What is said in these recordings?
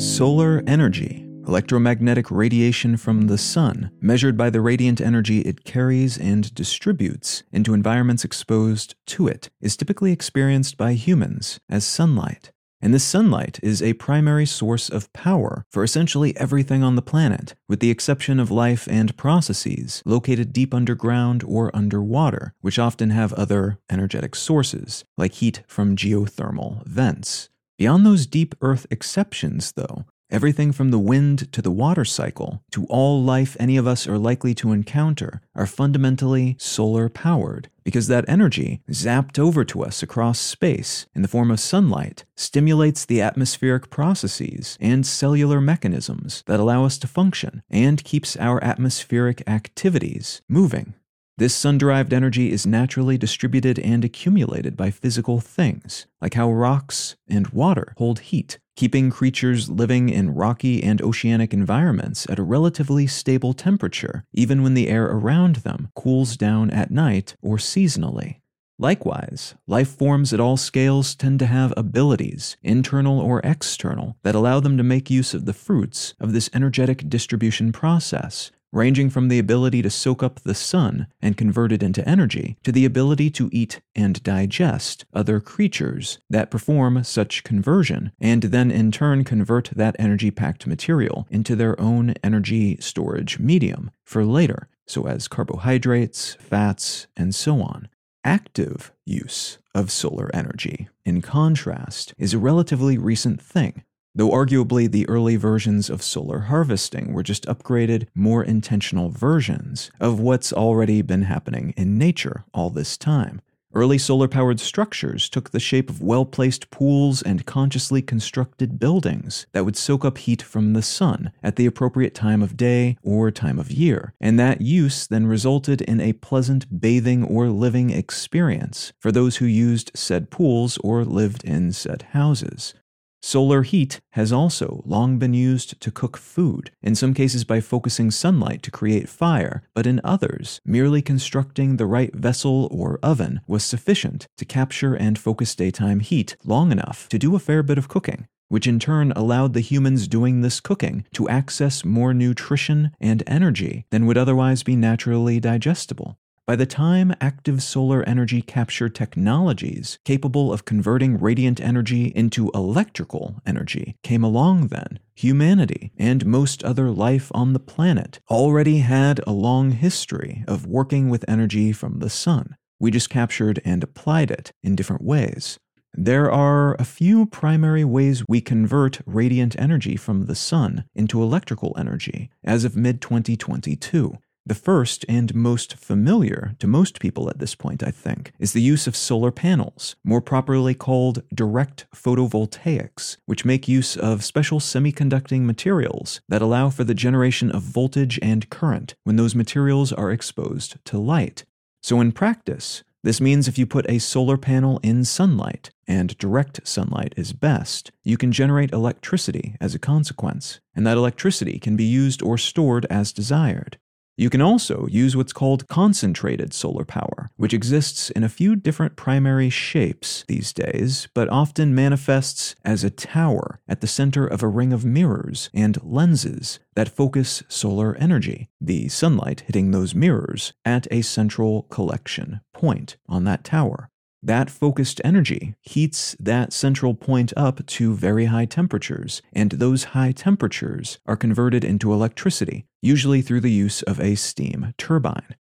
Solar energy, electromagnetic radiation from the sun, measured by the radiant energy it carries and distributes into environments exposed to it, is typically experienced by humans as sunlight. And this sunlight is a primary source of power for essentially everything on the planet, with the exception of life and processes located deep underground or underwater, which often have other energetic sources, like heat from geothermal vents. Beyond those deep Earth exceptions, though, everything from the wind to the water cycle to all life any of us are likely to encounter are fundamentally solar powered because that energy, zapped over to us across space in the form of sunlight, stimulates the atmospheric processes and cellular mechanisms that allow us to function and keeps our atmospheric activities moving. This sun derived energy is naturally distributed and accumulated by physical things, like how rocks and water hold heat, keeping creatures living in rocky and oceanic environments at a relatively stable temperature, even when the air around them cools down at night or seasonally. Likewise, life forms at all scales tend to have abilities, internal or external, that allow them to make use of the fruits of this energetic distribution process, ranging from the ability to soak up the sun and convert it into energy to the ability to eat and digest other creatures that perform such conversion and then in turn convert that energy packed material into their own energy storage medium for later, so as carbohydrates, fats, and so on. Active use of solar energy, in contrast, is a relatively recent thing though arguably the early versions of solar harvesting were just upgraded, more intentional versions of what's already been happening in nature all this time. Early solar powered structures took the shape of well placed pools and consciously constructed buildings that would soak up heat from the sun at the appropriate time of day or time of year, and that use then resulted in a pleasant bathing or living experience for those who used said pools or lived in said houses. Solar heat has also long been used to cook food, in some cases by focusing sunlight to create fire, but in others, merely constructing the right vessel or oven was sufficient to capture and focus daytime heat long enough to do a fair bit of cooking, which in turn allowed the humans doing this cooking to access more nutrition and energy than would otherwise be naturally digestible. By the time active solar energy capture technologies capable of converting radiant energy into electrical energy came along, then, humanity and most other life on the planet already had a long history of working with energy from the sun. We just captured and applied it in different ways. There are a few primary ways we convert radiant energy from the sun into electrical energy as of mid 2022. The first and most familiar to most people at this point, I think, is the use of solar panels, more properly called direct photovoltaics, which make use of special semiconducting materials that allow for the generation of voltage and current when those materials are exposed to light. So, in practice, this means if you put a solar panel in sunlight, and direct sunlight is best, you can generate electricity as a consequence, and that electricity can be used or stored as desired. You can also use what's called concentrated solar power, which exists in a few different primary shapes these days, but often manifests as a tower at the center of a ring of mirrors and lenses that focus solar energy, the sunlight hitting those mirrors at a central collection point on that tower. That focused energy heats that central point up to very high temperatures, and those high temperatures are converted into electricity, usually through the use of a steam turbine.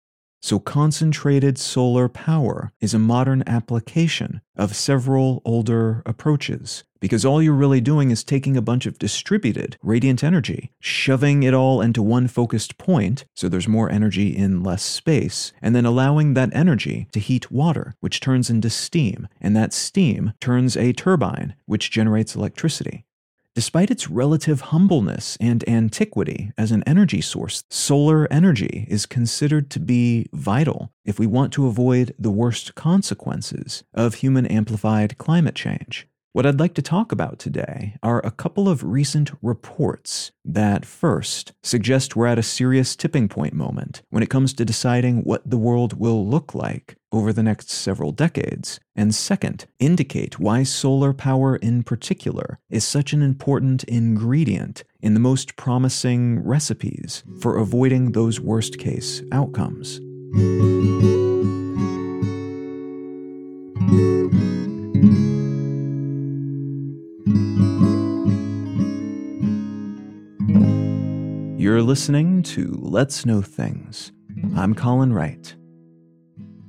So, concentrated solar power is a modern application of several older approaches, because all you're really doing is taking a bunch of distributed radiant energy, shoving it all into one focused point, so there's more energy in less space, and then allowing that energy to heat water, which turns into steam, and that steam turns a turbine, which generates electricity. Despite its relative humbleness and antiquity as an energy source, solar energy is considered to be vital if we want to avoid the worst consequences of human amplified climate change. What I'd like to talk about today are a couple of recent reports that, first, suggest we're at a serious tipping point moment when it comes to deciding what the world will look like over the next several decades, and second, indicate why solar power in particular is such an important ingredient in the most promising recipes for avoiding those worst case outcomes. You're listening to Let's Know Things. I'm Colin Wright.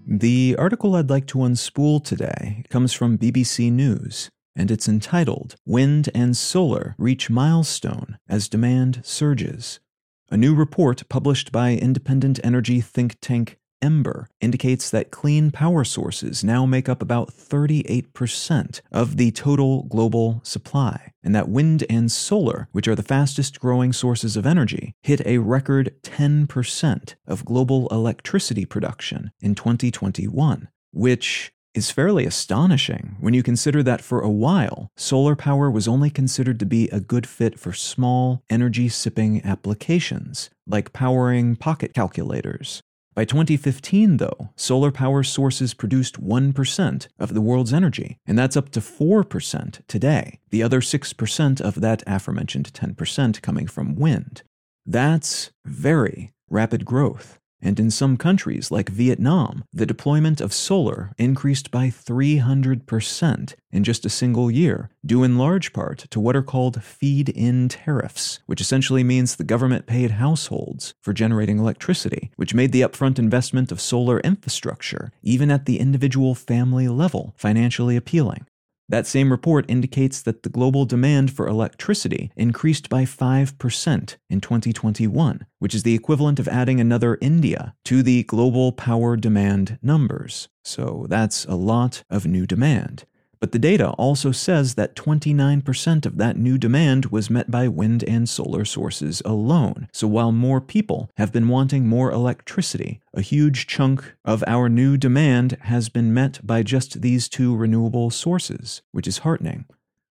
The article I'd like to unspool today comes from BBC News, and it's entitled Wind and Solar Reach Milestone as Demand Surges. A new report published by independent energy think tank Ember indicates that clean power sources now make up about 38% of the total global supply, and that wind and solar, which are the fastest growing sources of energy, hit a record 10% of global electricity production in 2021, which is fairly astonishing when you consider that for a while, solar power was only considered to be a good fit for small, energy sipping applications, like powering pocket calculators by 2015, though, solar power sources produced 1% of the world's energy, and that's up to 4% today, the other 6% of that aforementioned 10% coming from wind. That's very rapid growth. And in some countries, like Vietnam, the deployment of solar increased by 300% in just a single year, due in large part to what are called feed in tariffs, which essentially means the government paid households for generating electricity, which made the upfront investment of solar infrastructure, even at the individual family level, financially appealing. That same report indicates that the global demand for electricity increased by 5% in 2021, which is the equivalent of adding another India to the global power demand numbers. So that's a lot of new demand. But the data also says that 29% of that new demand was met by wind and solar sources alone. So while more people have been wanting more electricity, a huge chunk of our new demand has been met by just these two renewable sources, which is heartening.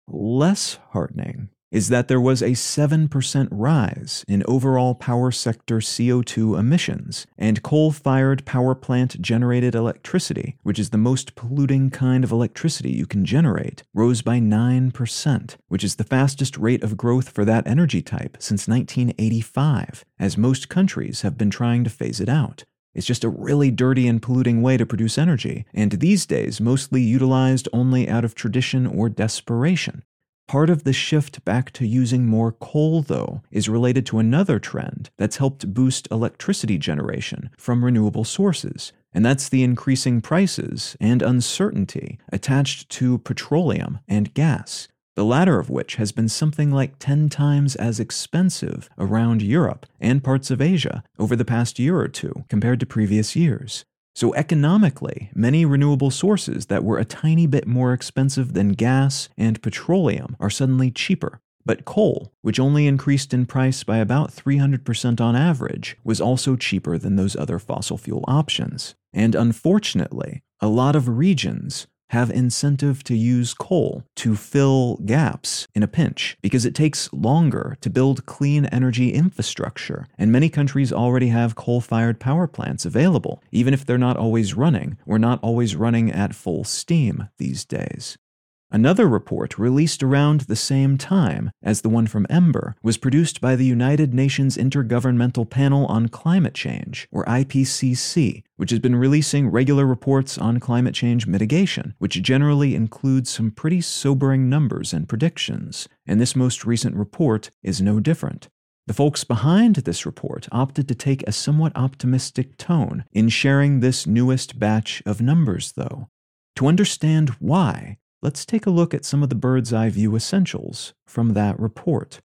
Less heartening is that there was a 7% rise in overall power sector CO2 emissions, and coal fired power plant generated electricity, which is the most polluting kind of electricity you can generate, rose by 9%, which is the fastest rate of growth for that energy type since 1985, as most countries have been trying to phase it out. It's just a really dirty and polluting way to produce energy, and these days mostly utilized only out of tradition or desperation. Part of the shift back to using more coal, though, is related to another trend that's helped boost electricity generation from renewable sources, and that's the increasing prices and uncertainty attached to petroleum and gas, the latter of which has been something like 10 times as expensive around Europe and parts of Asia over the past year or two compared to previous years. So, economically, many renewable sources that were a tiny bit more expensive than gas and petroleum are suddenly cheaper. But coal, which only increased in price by about 300% on average, was also cheaper than those other fossil fuel options. And unfortunately, a lot of regions have incentive to use coal to fill gaps in a pinch because it takes longer to build clean energy infrastructure. And many countries already have coal fired power plants available, even if they're not always running or not always running at full steam these days. Another report, released around the same time as the one from Ember, was produced by the United Nations Intergovernmental Panel on Climate Change, or IPCC, which has been releasing regular reports on climate change mitigation, which generally includes some pretty sobering numbers and predictions. And this most recent report is no different. The folks behind this report opted to take a somewhat optimistic tone in sharing this newest batch of numbers, though. To understand why, Let's take a look at some of the bird's eye view essentials from that report.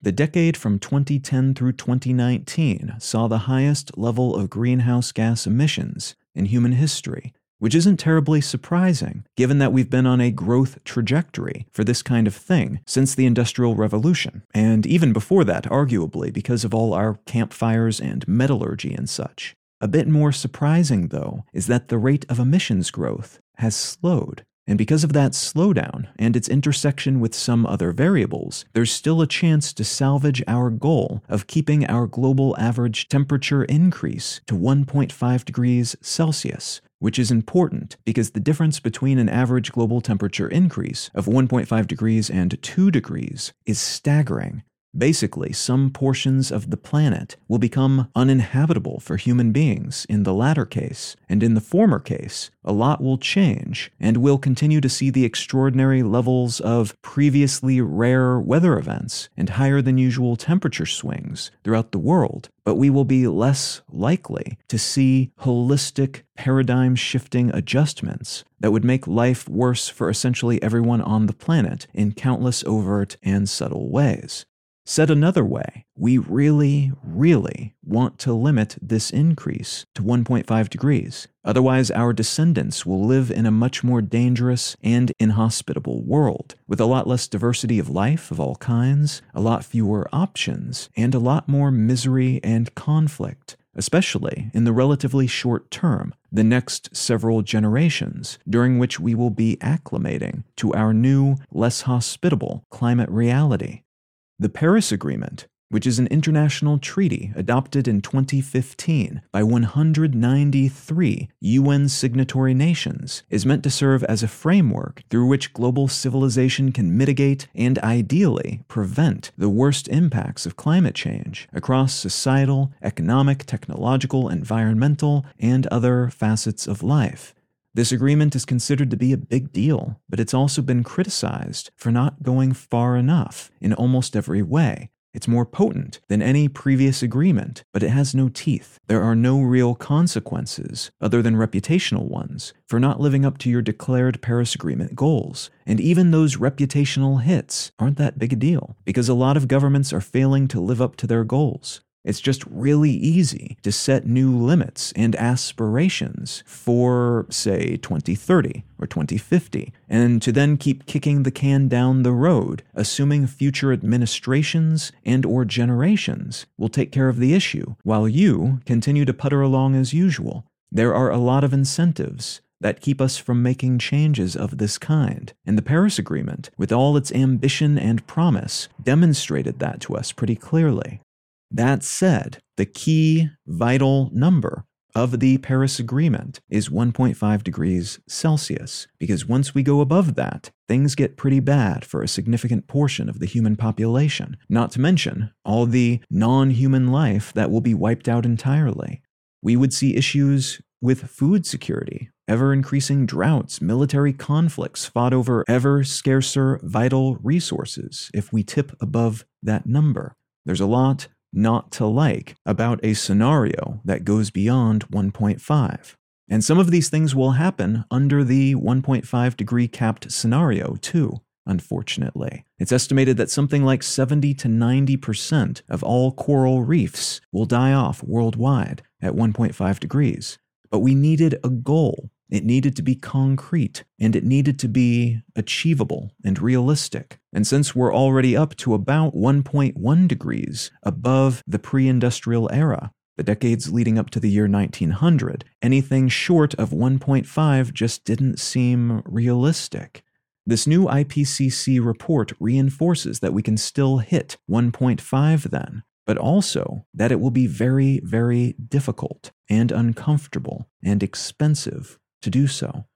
The decade from 2010 through 2019 saw the highest level of greenhouse gas emissions in human history, which isn't terribly surprising given that we've been on a growth trajectory for this kind of thing since the Industrial Revolution, and even before that, arguably, because of all our campfires and metallurgy and such. A bit more surprising, though, is that the rate of emissions growth has slowed And because of that slowdown and its intersection with some other variables, there's still a chance to salvage our goal of keeping our global average temperature increase to 1.5 degrees Celsius, which is important because the difference between an average global temperature increase of 1.5 degrees and 2 degrees is staggering. Basically, some portions of the planet will become uninhabitable for human beings in the latter case, and in the former case, a lot will change, and we'll continue to see the extraordinary levels of previously rare weather events and higher than usual temperature swings throughout the world, but we will be less likely to see holistic paradigm shifting adjustments that would make life worse for essentially everyone on the planet in countless overt and subtle ways. Said another way, we really, really want to limit this increase to 1.5 degrees. Otherwise, our descendants will live in a much more dangerous and inhospitable world, with a lot less diversity of life of all kinds, a lot fewer options, and a lot more misery and conflict, especially in the relatively short term, the next several generations, during which we will be acclimating to our new, less hospitable climate reality. The Paris Agreement, which is an international treaty adopted in 2015 by 193 UN signatory nations, is meant to serve as a framework through which global civilization can mitigate and ideally prevent the worst impacts of climate change across societal, economic, technological, environmental, and other facets of life. This agreement is considered to be a big deal, but it's also been criticized for not going far enough in almost every way. It's more potent than any previous agreement, but it has no teeth. There are no real consequences, other than reputational ones, for not living up to your declared Paris Agreement goals. And even those reputational hits aren't that big a deal, because a lot of governments are failing to live up to their goals. It's just really easy to set new limits and aspirations for, say, 2030 or 2050, and to then keep kicking the can down the road, assuming future administrations and or generations will take care of the issue, while you continue to putter along as usual. There are a lot of incentives that keep us from making changes of this kind. And the Paris Agreement, with all its ambition and promise, demonstrated that to us pretty clearly. That said, the key vital number of the Paris Agreement is 1.5 degrees Celsius, because once we go above that, things get pretty bad for a significant portion of the human population, not to mention all the non human life that will be wiped out entirely. We would see issues with food security, ever increasing droughts, military conflicts fought over ever scarcer vital resources if we tip above that number. There's a lot not to like about a scenario that goes beyond 1.5. And some of these things will happen under the 1.5 degree capped scenario, too, unfortunately. It's estimated that something like 70 to 90% of all coral reefs will die off worldwide at 1.5 degrees. But we needed a goal it needed to be concrete and it needed to be achievable and realistic. And since we're already up to about 1.1 degrees above the pre industrial era, the decades leading up to the year 1900, anything short of 1.5 just didn't seem realistic. This new IPCC report reinforces that we can still hit 1.5 then, but also that it will be very, very difficult and uncomfortable and expensive to do so.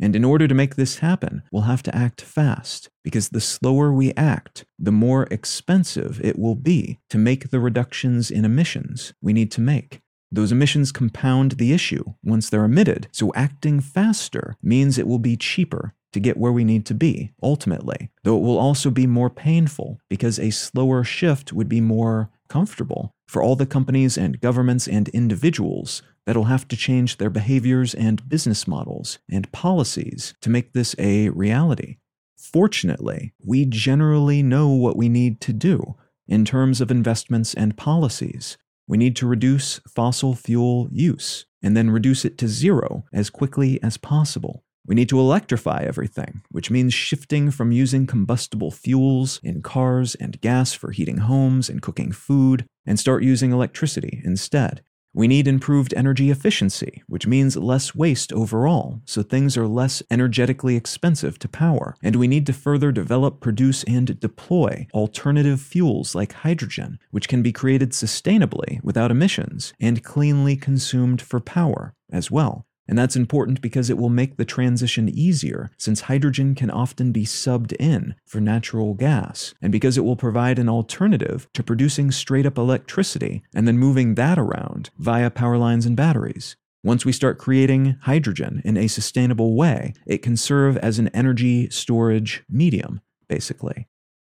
And in order to make this happen, we'll have to act fast, because the slower we act, the more expensive it will be to make the reductions in emissions we need to make. Those emissions compound the issue once they're emitted, so acting faster means it will be cheaper to get where we need to be, ultimately, though it will also be more painful because a slower shift would be more comfortable for all the companies and governments and individuals that'll have to change their behaviors and business models and policies to make this a reality. Fortunately, we generally know what we need to do in terms of investments and policies. We need to reduce fossil fuel use and then reduce it to zero as quickly as possible. We need to electrify everything, which means shifting from using combustible fuels in cars and gas for heating homes and cooking food, and start using electricity instead. We need improved energy efficiency, which means less waste overall, so things are less energetically expensive to power. And we need to further develop, produce, and deploy alternative fuels like hydrogen, which can be created sustainably without emissions and cleanly consumed for power as well. And that's important because it will make the transition easier, since hydrogen can often be subbed in for natural gas, and because it will provide an alternative to producing straight up electricity and then moving that around via power lines and batteries. Once we start creating hydrogen in a sustainable way, it can serve as an energy storage medium, basically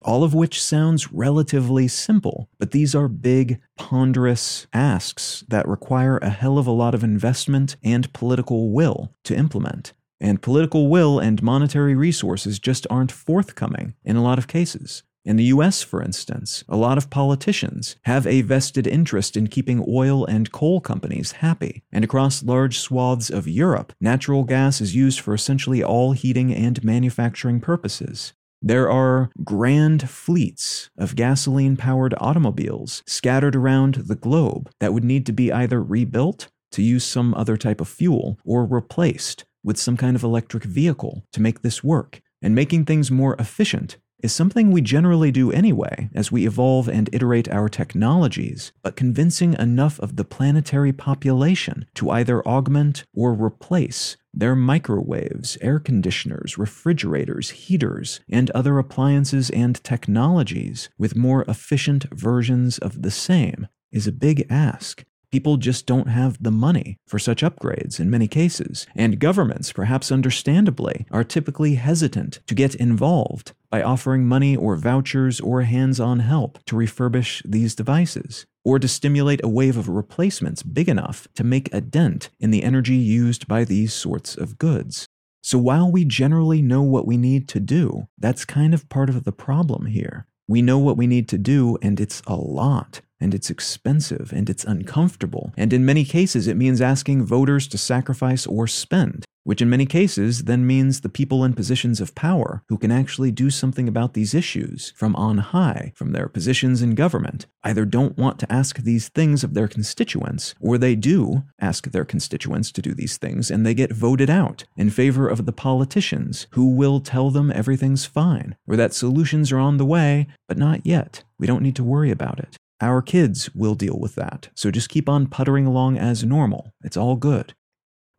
all of which sounds relatively simple, but these are big, ponderous asks that require a hell of a lot of investment and political will to implement. And political will and monetary resources just aren't forthcoming in a lot of cases. In the US, for instance, a lot of politicians have a vested interest in keeping oil and coal companies happy, and across large swaths of Europe, natural gas is used for essentially all heating and manufacturing purposes. There are grand fleets of gasoline powered automobiles scattered around the globe that would need to be either rebuilt to use some other type of fuel or replaced with some kind of electric vehicle to make this work. And making things more efficient is something we generally do anyway as we evolve and iterate our technologies, but convincing enough of the planetary population to either augment or replace their microwaves, air conditioners, refrigerators, heaters, and other appliances and technologies with more efficient versions of the same is a big ask. People just don't have the money for such upgrades in many cases, and governments, perhaps understandably, are typically hesitant to get involved by offering money or vouchers or hands on help to refurbish these devices, or to stimulate a wave of replacements big enough to make a dent in the energy used by these sorts of goods. So while we generally know what we need to do, that's kind of part of the problem here. We know what we need to do, and it's a lot and it's expensive and it's uncomfortable, and in many cases it means asking voters to sacrifice or spend, which in many cases then means the people in positions of power who can actually do something about these issues from on high, from their positions in government, either don't want to ask these things of their constituents, or they do ask their constituents to do these things and they get voted out in favor of the politicians who will tell them everything's fine, or that solutions are on the way, but not yet. We don't need to worry about it. Our kids will deal with that, so just keep on puttering along as normal. It's all good.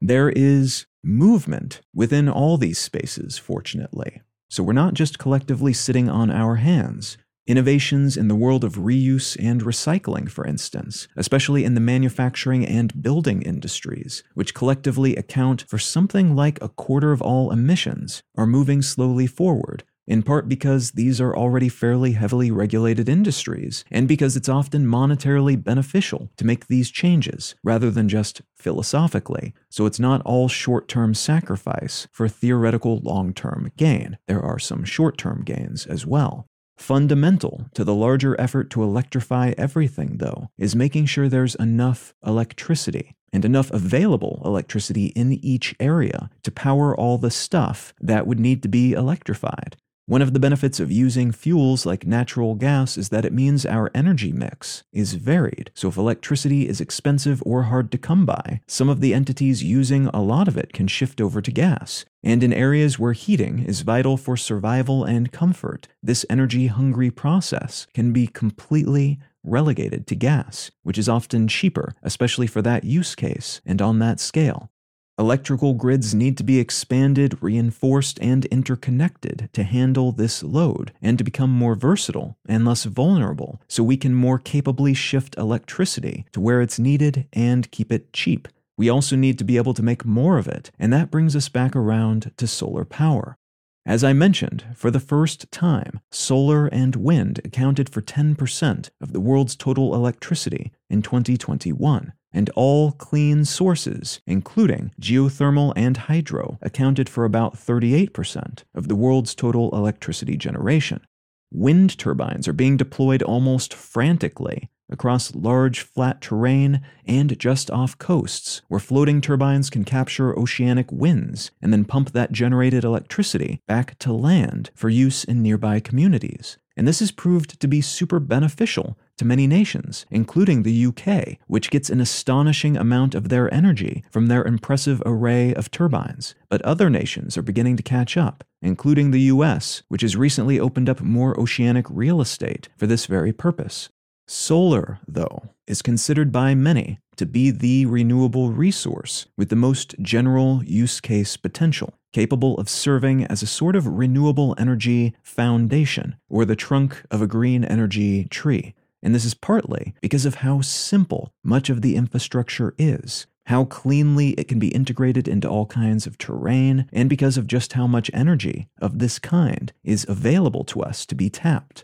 There is movement within all these spaces, fortunately. So we're not just collectively sitting on our hands. Innovations in the world of reuse and recycling, for instance, especially in the manufacturing and building industries, which collectively account for something like a quarter of all emissions, are moving slowly forward, in part because these are already fairly heavily regulated industries, and because it's often monetarily beneficial to make these changes rather than just philosophically. So it's not all short term sacrifice for theoretical long term gain. There are some short term gains as well. Fundamental to the larger effort to electrify everything, though, is making sure there's enough electricity and enough available electricity in each area to power all the stuff that would need to be electrified. One of the benefits of using fuels like natural gas is that it means our energy mix is varied. So, if electricity is expensive or hard to come by, some of the entities using a lot of it can shift over to gas. And in areas where heating is vital for survival and comfort, this energy hungry process can be completely relegated to gas, which is often cheaper, especially for that use case and on that scale. Electrical grids need to be expanded, reinforced, and interconnected to handle this load and to become more versatile and less vulnerable so we can more capably shift electricity to where it's needed and keep it cheap. We also need to be able to make more of it, and that brings us back around to solar power. As I mentioned, for the first time, solar and wind accounted for 10% of the world's total electricity in 2021 and all clean sources, including geothermal and hydro, accounted for about 38% of the world's total electricity generation. Wind turbines are being deployed almost frantically across large flat terrain and just off coasts, where floating turbines can capture oceanic winds and then pump that generated electricity back to land for use in nearby communities. And this has proved to be super beneficial to many nations, including the UK, which gets an astonishing amount of their energy from their impressive array of turbines. But other nations are beginning to catch up, including the US, which has recently opened up more oceanic real estate for this very purpose. Solar, though, is considered by many to be the renewable resource with the most general use case potential, capable of serving as a sort of renewable energy foundation or the trunk of a green energy tree. And this is partly because of how simple much of the infrastructure is, how cleanly it can be integrated into all kinds of terrain, and because of just how much energy of this kind is available to us to be tapped.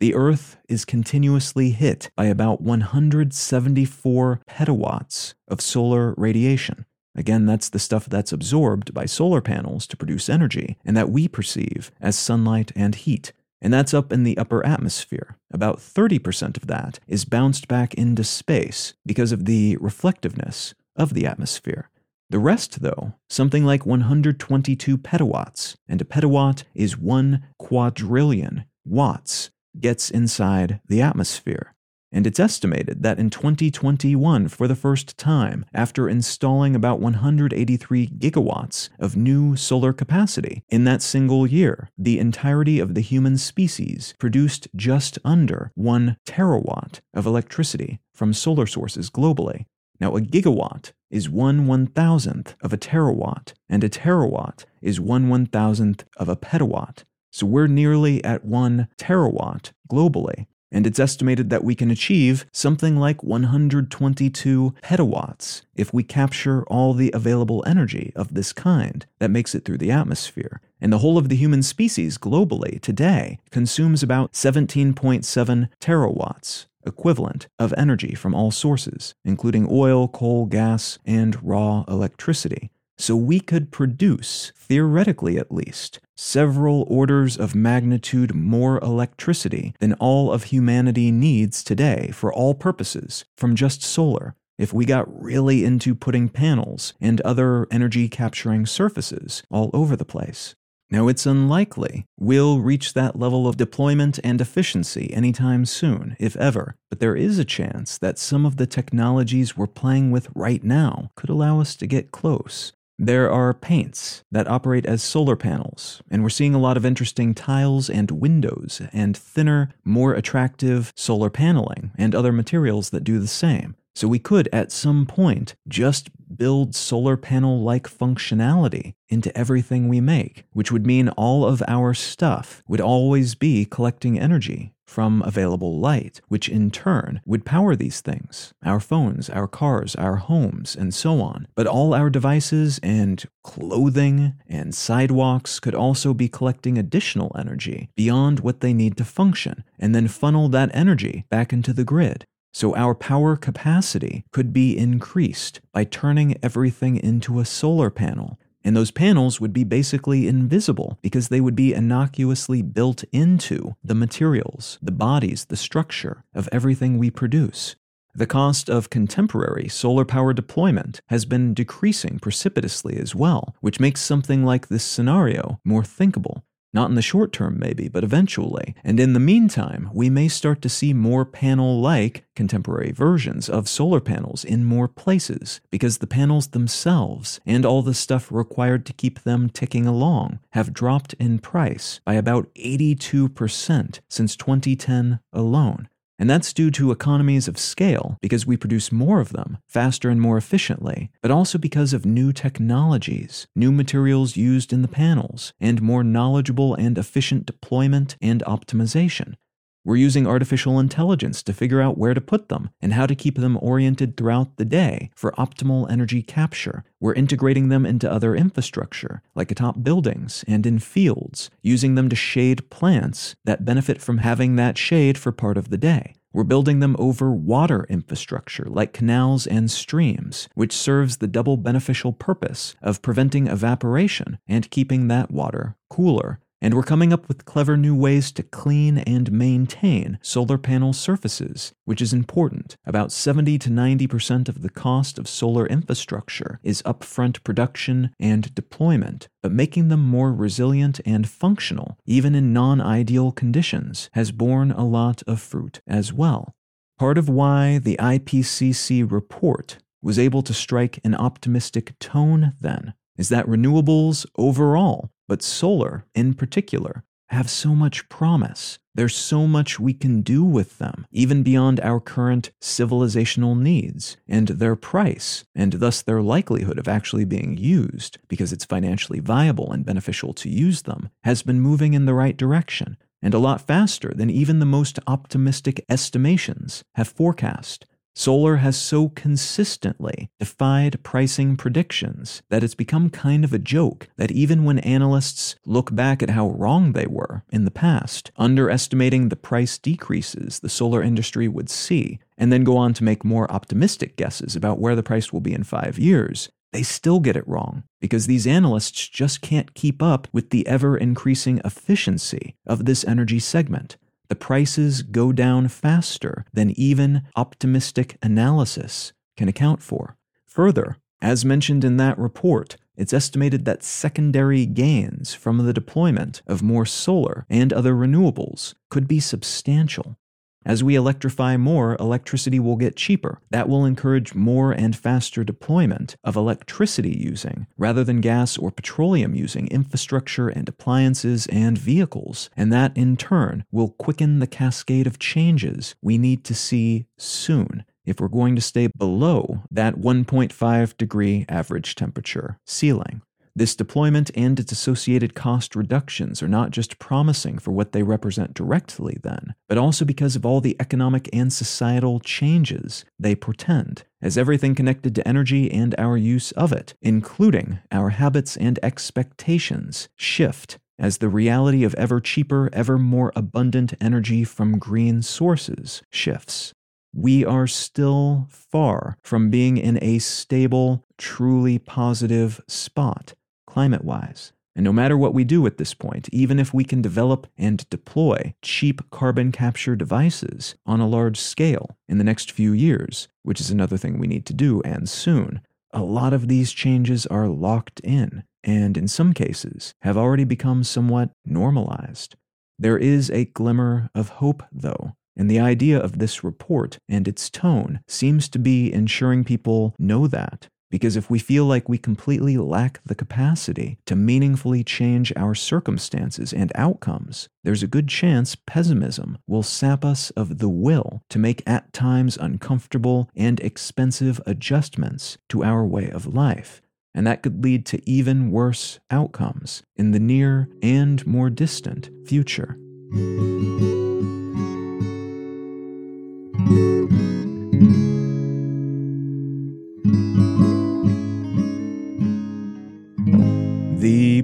The Earth is continuously hit by about 174 petawatts of solar radiation. Again, that's the stuff that's absorbed by solar panels to produce energy and that we perceive as sunlight and heat. And that's up in the upper atmosphere. About 30% of that is bounced back into space because of the reflectiveness of the atmosphere. The rest, though, something like 122 petawatts, and a petawatt is one quadrillion watts gets inside the atmosphere. And it's estimated that in 2021, for the first time, after installing about 183 gigawatts of new solar capacity in that single year, the entirety of the human species produced just under 1 terawatt of electricity from solar sources globally. Now, a gigawatt is 1 one thousandth of a terawatt, and a terawatt is 1 one thousandth of a petawatt. So we're nearly at 1 terawatt globally. And it's estimated that we can achieve something like 122 petawatts if we capture all the available energy of this kind that makes it through the atmosphere. And the whole of the human species globally today consumes about 17.7 terawatts, equivalent of energy from all sources, including oil, coal, gas, and raw electricity. So we could produce, theoretically at least, several orders of magnitude more electricity than all of humanity needs today for all purposes from just solar if we got really into putting panels and other energy capturing surfaces all over the place. Now, it's unlikely we'll reach that level of deployment and efficiency anytime soon, if ever, but there is a chance that some of the technologies we're playing with right now could allow us to get close. There are paints that operate as solar panels, and we're seeing a lot of interesting tiles and windows and thinner, more attractive solar paneling and other materials that do the same. So we could, at some point, just build solar panel like functionality into everything we make, which would mean all of our stuff would always be collecting energy from available light, which in turn would power these things our phones, our cars, our homes, and so on. But all our devices and clothing and sidewalks could also be collecting additional energy beyond what they need to function, and then funnel that energy back into the grid. So our power capacity could be increased by turning everything into a solar panel and those panels would be basically invisible because they would be innocuously built into the materials, the bodies, the structure of everything we produce. The cost of contemporary solar power deployment has been decreasing precipitously as well, which makes something like this scenario more thinkable. Not in the short term, maybe, but eventually. And in the meantime, we may start to see more panel like contemporary versions of solar panels in more places because the panels themselves and all the stuff required to keep them ticking along have dropped in price by about 82% since 2010 alone. And that's due to economies of scale because we produce more of them faster and more efficiently, but also because of new technologies, new materials used in the panels, and more knowledgeable and efficient deployment and optimization. We're using artificial intelligence to figure out where to put them and how to keep them oriented throughout the day for optimal energy capture. We're integrating them into other infrastructure, like atop buildings and in fields, using them to shade plants that benefit from having that shade for part of the day. We're building them over water infrastructure like canals and streams, which serves the double beneficial purpose of preventing evaporation and keeping that water cooler and we're coming up with clever new ways to clean and maintain solar panel surfaces, which is important. About 70 to 90% of the cost of solar infrastructure is upfront production and deployment, but making them more resilient and functional, even in non ideal conditions, has borne a lot of fruit as well. Part of why the IPCC report was able to strike an optimistic tone then is that renewables overall, but solar in particular, have so much promise. There's so much we can do with them, even beyond our current civilizational needs, and their price, and thus their likelihood of actually being used, because it's financially viable and beneficial to use them, has been moving in the right direction, and a lot faster than even the most optimistic estimations have forecast. Solar has so consistently defied pricing predictions that it's become kind of a joke that even when analysts look back at how wrong they were in the past, underestimating the price decreases the solar industry would see, and then go on to make more optimistic guesses about where the price will be in five years, they still get it wrong because these analysts just can't keep up with the ever increasing efficiency of this energy segment the prices go down faster than even optimistic analysis can account for. Further, as mentioned in that report, it's estimated that secondary gains from the deployment of more solar and other renewables could be substantial. As we electrify more, electricity will get cheaper. That will encourage more and faster deployment of electricity using, rather than gas or petroleum using, infrastructure and appliances and vehicles. And that, in turn, will quicken the cascade of changes we need to see soon if we're going to stay below that 1.5 degree average temperature ceiling. This deployment and its associated cost reductions are not just promising for what they represent directly, then, but also because of all the economic and societal changes they portend, as everything connected to energy and our use of it, including our habits and expectations, shift as the reality of ever cheaper, ever more abundant energy from green sources shifts. We are still far from being in a stable, truly positive spot climate wise. And no matter what we do at this point, even if we can develop and deploy cheap carbon capture devices on a large scale in the next few years, which is another thing we need to do and soon, a lot of these changes are locked in and in some cases have already become somewhat normalized. There is a glimmer of hope, though, and the idea of this report and its tone seems to be ensuring people know that because if we feel like we completely lack the capacity to meaningfully change our circumstances and outcomes, there's a good chance pessimism will sap us of the will to make at times uncomfortable and expensive adjustments to our way of life. And that could lead to even worse outcomes in the near and more distant future.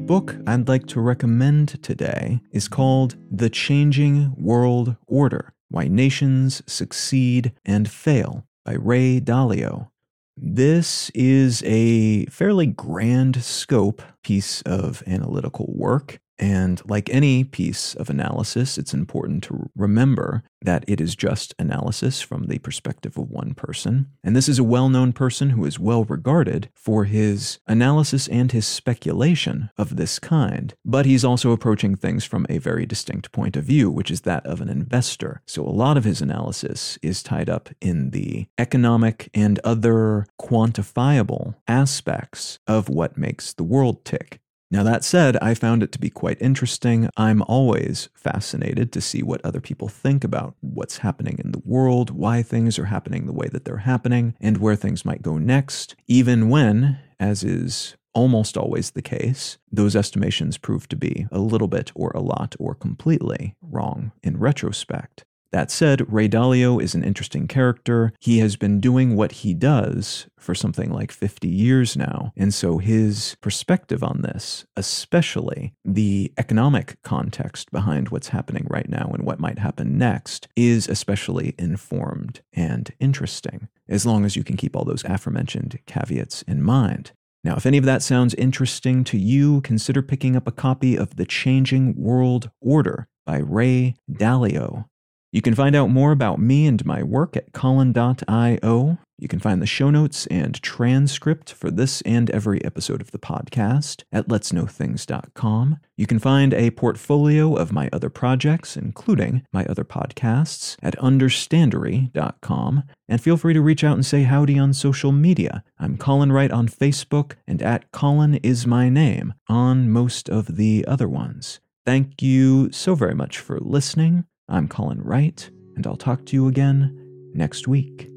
Book I'd like to recommend today is called The Changing World Order Why Nations Succeed and Fail by Ray Dalio. This is a fairly grand scope piece of analytical work. And like any piece of analysis, it's important to remember that it is just analysis from the perspective of one person. And this is a well known person who is well regarded for his analysis and his speculation of this kind. But he's also approaching things from a very distinct point of view, which is that of an investor. So a lot of his analysis is tied up in the economic and other quantifiable aspects of what makes the world tick. Now, that said, I found it to be quite interesting. I'm always fascinated to see what other people think about what's happening in the world, why things are happening the way that they're happening, and where things might go next, even when, as is almost always the case, those estimations prove to be a little bit or a lot or completely wrong in retrospect. That said, Ray Dalio is an interesting character. He has been doing what he does for something like 50 years now. And so his perspective on this, especially the economic context behind what's happening right now and what might happen next, is especially informed and interesting, as long as you can keep all those aforementioned caveats in mind. Now, if any of that sounds interesting to you, consider picking up a copy of The Changing World Order by Ray Dalio. You can find out more about me and my work at Colin.io. You can find the show notes and transcript for this and every episode of the podcast at letsknowthings.com. You can find a portfolio of my other projects, including my other podcasts, at understandery.com. And feel free to reach out and say howdy on social media. I'm Colin Wright on Facebook and at Colin is my name on most of the other ones. Thank you so very much for listening. I'm Colin Wright, and I'll talk to you again next week.